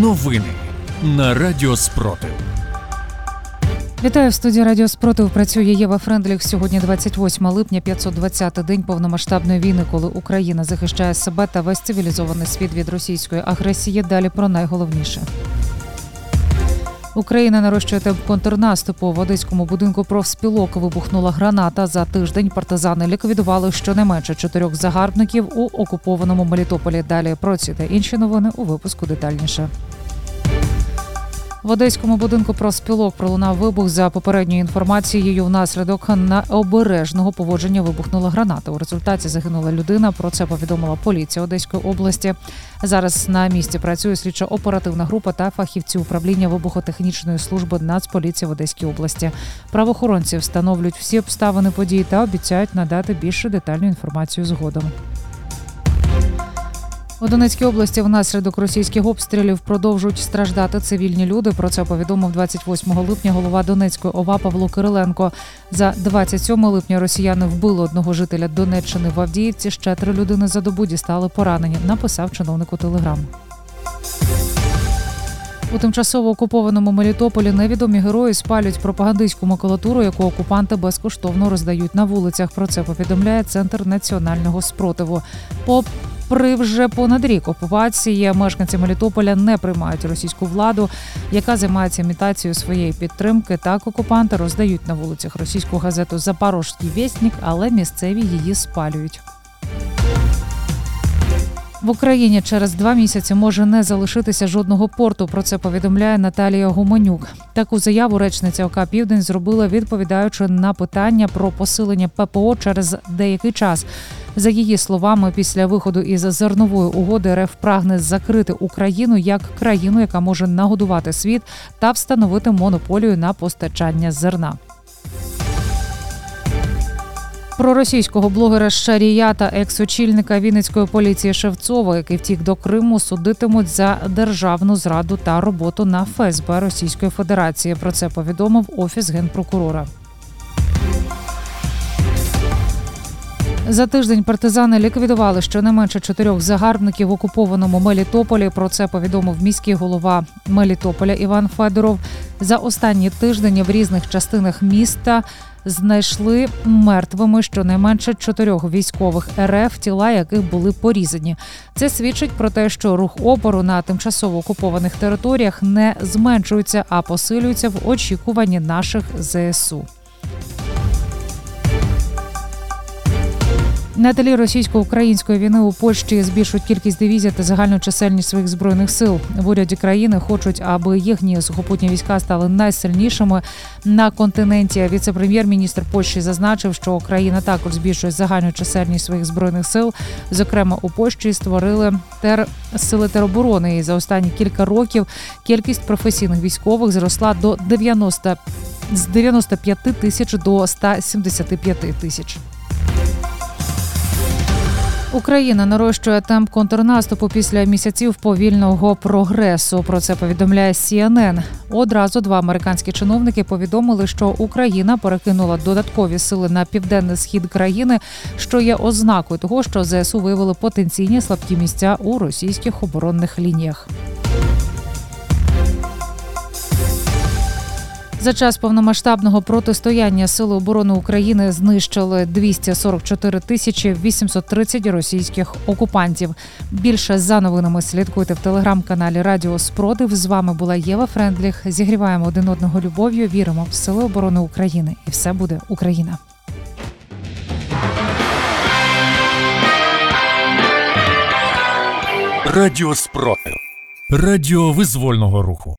Новини на Радіо Спротив. Вітаю в студії Радіо Спротив. Працює Єва Френдліх. Сьогодні 28 липня, 520-й день повномасштабної війни, коли Україна захищає себе та весь цивілізований світ від російської агресії. Далі про найголовніше. Україна нарощує темп контрнаступу. В одеському будинку профспілок вибухнула граната. За тиждень партизани ліквідували щонайменше чотирьох загарбників у окупованому Мелітополі. Далі про ці та інші новини у випуску детальніше. В одеському будинку профспілок пролунав вибух за попередньою інформацією. Внаслідок необережного поводження вибухнула граната. У результаті загинула людина. Про це повідомила поліція Одеської області. Зараз на місці працює слідчо-оперативна група та фахівці управління вибухотехнічної служби Нацполіції в Одеській області. Правоохоронці встановлюють всі обставини події та обіцяють надати більше детальну інформацію згодом. У Донецькій області внаслідок російських обстрілів продовжують страждати цивільні люди. Про це повідомив 28 липня голова Донецької ОВА Павло Кириленко. За 27 липня росіяни вбили одного жителя Донеччини в Авдіївці. Ще три людини за добу дістали поранені. Написав чиновник у Телеграм. У тимчасово окупованому Мелітополі невідомі герої спалюють пропагандистську макулатуру, яку окупанти безкоштовно роздають на вулицях. Про це повідомляє центр національного спротиву. Попри вже понад рік окупації, мешканці Мелітополя не приймають російську владу, яка займається імітацією своєї підтримки. Так окупанти роздають на вулицях російську газету Запорожський вєстник, але місцеві її спалюють. В Україні через два місяці може не залишитися жодного порту. Про це повідомляє Наталія Гуменюк. Таку заяву речниця ОК Південь зробила, відповідаючи на питання про посилення ППО через деякий час. За її словами, після виходу із зернової угоди РФ прагне закрити Україну як країну, яка може нагодувати світ та встановити монополію на постачання зерна. Про російського блогера Шарія та екс-очільника Вінницької поліції Шевцова, який втік до Криму, судитимуть за державну зраду та роботу на ФСБ Російської Федерації. Про це повідомив офіс генпрокурора. За тиждень партизани ліквідували щонайменше чотирьох загарбників в окупованому Мелітополі. Про це повідомив міський голова Мелітополя Іван Федоров. За останні тиждень в різних частинах міста знайшли мертвими щонайменше чотирьох військових РФ, тіла яких були порізані. Це свідчить про те, що рух опору на тимчасово окупованих територіях не зменшується, а посилюється в очікуванні наших ЗСУ. На тлі російсько-української війни у Польщі збільшують кількість дивізій та загальну чисельність своїх збройних сил. В уряді країни хочуть, аби їхні сухопутні війська стали найсильнішими на континенті. Віце-прем'єр-міністр Польщі зазначив, що Україна також збільшує загальну чисельність своїх збройних сил. Зокрема, у Польщі створили тер сили тероборони. І за останні кілька років кількість професійних військових зросла до 90 з 95 тисяч до 175 тисяч. Україна нарощує темп контрнаступу після місяців повільного прогресу. Про це повідомляє CNN. Одразу два американські чиновники повідомили, що Україна перекинула додаткові сили на південний схід країни, що є ознакою того, що ЗСУ виявили потенційні слабкі місця у російських оборонних лініях. За час повномасштабного протистояння Сили оборони України знищили 244 тисячі 830 російських окупантів. Більше за новинами слідкуйте в телеграм-каналі Радіо Спротив. З вами була Єва Френдліх. Зігріваємо один одного любов'ю. Віримо в Сили оборони України, і все буде Україна. Радіо Спротив. Радіо визвольного руху.